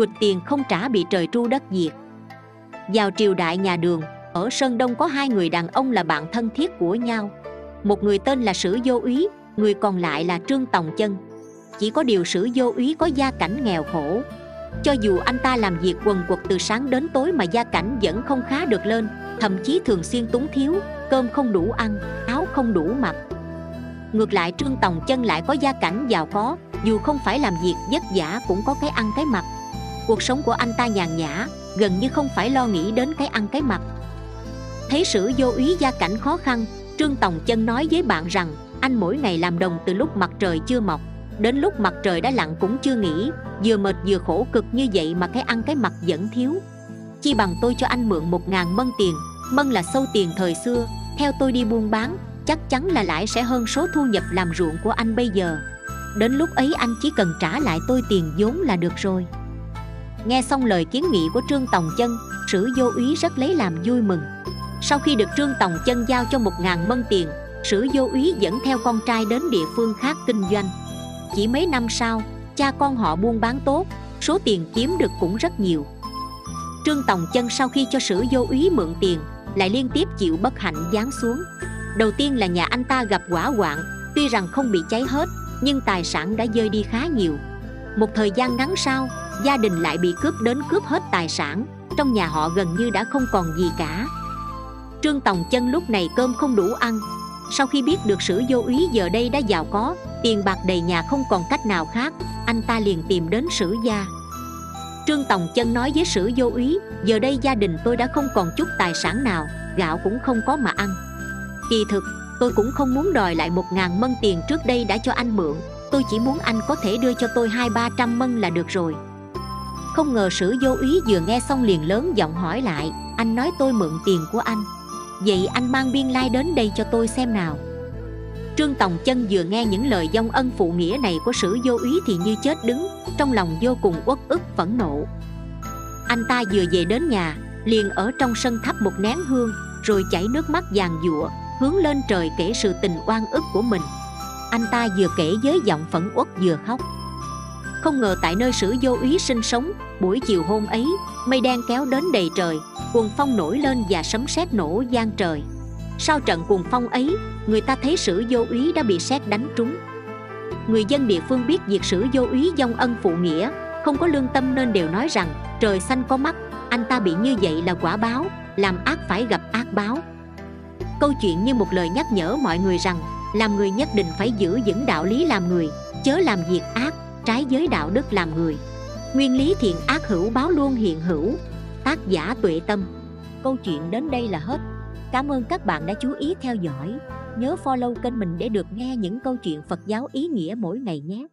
quỵt tiền không trả bị trời tru đất diệt. Vào triều đại nhà đường, ở sơn đông có hai người đàn ông là bạn thân thiết của nhau. Một người tên là sử vô úy, người còn lại là trương tòng chân. Chỉ có điều sử vô úy có gia cảnh nghèo khổ. Cho dù anh ta làm việc quần quật từ sáng đến tối mà gia cảnh vẫn không khá được lên, thậm chí thường xuyên túng thiếu, cơm không đủ ăn, áo không đủ mặc. Ngược lại trương tòng chân lại có gia cảnh giàu có, dù không phải làm việc vất vả cũng có cái ăn cái mặc cuộc sống của anh ta nhàn nhã, gần như không phải lo nghĩ đến cái ăn cái mặc. Thấy sử vô úy gia cảnh khó khăn, trương tòng chân nói với bạn rằng, anh mỗi ngày làm đồng từ lúc mặt trời chưa mọc, đến lúc mặt trời đã lặn cũng chưa nghỉ, vừa mệt vừa khổ cực như vậy mà cái ăn cái mặc vẫn thiếu. Chi bằng tôi cho anh mượn một ngàn mân tiền, mân là sâu tiền thời xưa, theo tôi đi buôn bán, chắc chắn là lãi sẽ hơn số thu nhập làm ruộng của anh bây giờ. Đến lúc ấy anh chỉ cần trả lại tôi tiền vốn là được rồi nghe xong lời kiến nghị của trương tòng chân, sử vô úy rất lấy làm vui mừng. Sau khi được trương tòng chân giao cho một ngàn mân tiền, sử vô úy dẫn theo con trai đến địa phương khác kinh doanh. Chỉ mấy năm sau, cha con họ buôn bán tốt, số tiền kiếm được cũng rất nhiều. Trương tòng chân sau khi cho sử vô úy mượn tiền, lại liên tiếp chịu bất hạnh giáng xuống. Đầu tiên là nhà anh ta gặp quả hoạn, tuy rằng không bị cháy hết, nhưng tài sản đã rơi đi khá nhiều. Một thời gian ngắn sau gia đình lại bị cướp đến cướp hết tài sản, trong nhà họ gần như đã không còn gì cả. Trương tòng chân lúc này cơm không đủ ăn. Sau khi biết được sử vô úy giờ đây đã giàu có, tiền bạc đầy nhà không còn cách nào khác, anh ta liền tìm đến sử gia. Trương tòng chân nói với sử vô úy giờ đây gia đình tôi đã không còn chút tài sản nào, gạo cũng không có mà ăn. Kỳ thực, tôi cũng không muốn đòi lại một ngàn mân tiền trước đây đã cho anh mượn. Tôi chỉ muốn anh có thể đưa cho tôi hai ba trăm mân là được rồi không ngờ sử vô úy vừa nghe xong liền lớn giọng hỏi lại, anh nói tôi mượn tiền của anh. Vậy anh mang biên lai like đến đây cho tôi xem nào. Trương tòng chân vừa nghe những lời dông ân phụ nghĩa này của sử vô úy thì như chết đứng, trong lòng vô cùng uất ức, phẫn nộ. Anh ta vừa về đến nhà, liền ở trong sân thắp một nén hương, rồi chảy nước mắt vàng giụa, hướng lên trời kể sự tình oan ức của mình. Anh ta vừa kể với giọng phẫn uất vừa khóc không ngờ tại nơi sử vô úy sinh sống, buổi chiều hôm ấy, mây đen kéo đến đầy trời, cuồng phong nổi lên và sấm sét nổ gian trời. Sau trận cuồng phong ấy, người ta thấy sử vô úy đã bị sét đánh trúng. Người dân địa phương biết việc sử vô úy dông ân phụ nghĩa, không có lương tâm nên đều nói rằng, trời xanh có mắt, anh ta bị như vậy là quả báo, làm ác phải gặp ác báo. Câu chuyện như một lời nhắc nhở mọi người rằng, làm người nhất định phải giữ vững đạo lý làm người, chớ làm việc ác trái giới đạo đức làm người. Nguyên lý thiện ác hữu báo luôn hiện hữu. Tác giả tuệ tâm. Câu chuyện đến đây là hết. Cảm ơn các bạn đã chú ý theo dõi. Nhớ follow kênh mình để được nghe những câu chuyện phật giáo ý nghĩa mỗi ngày nhé.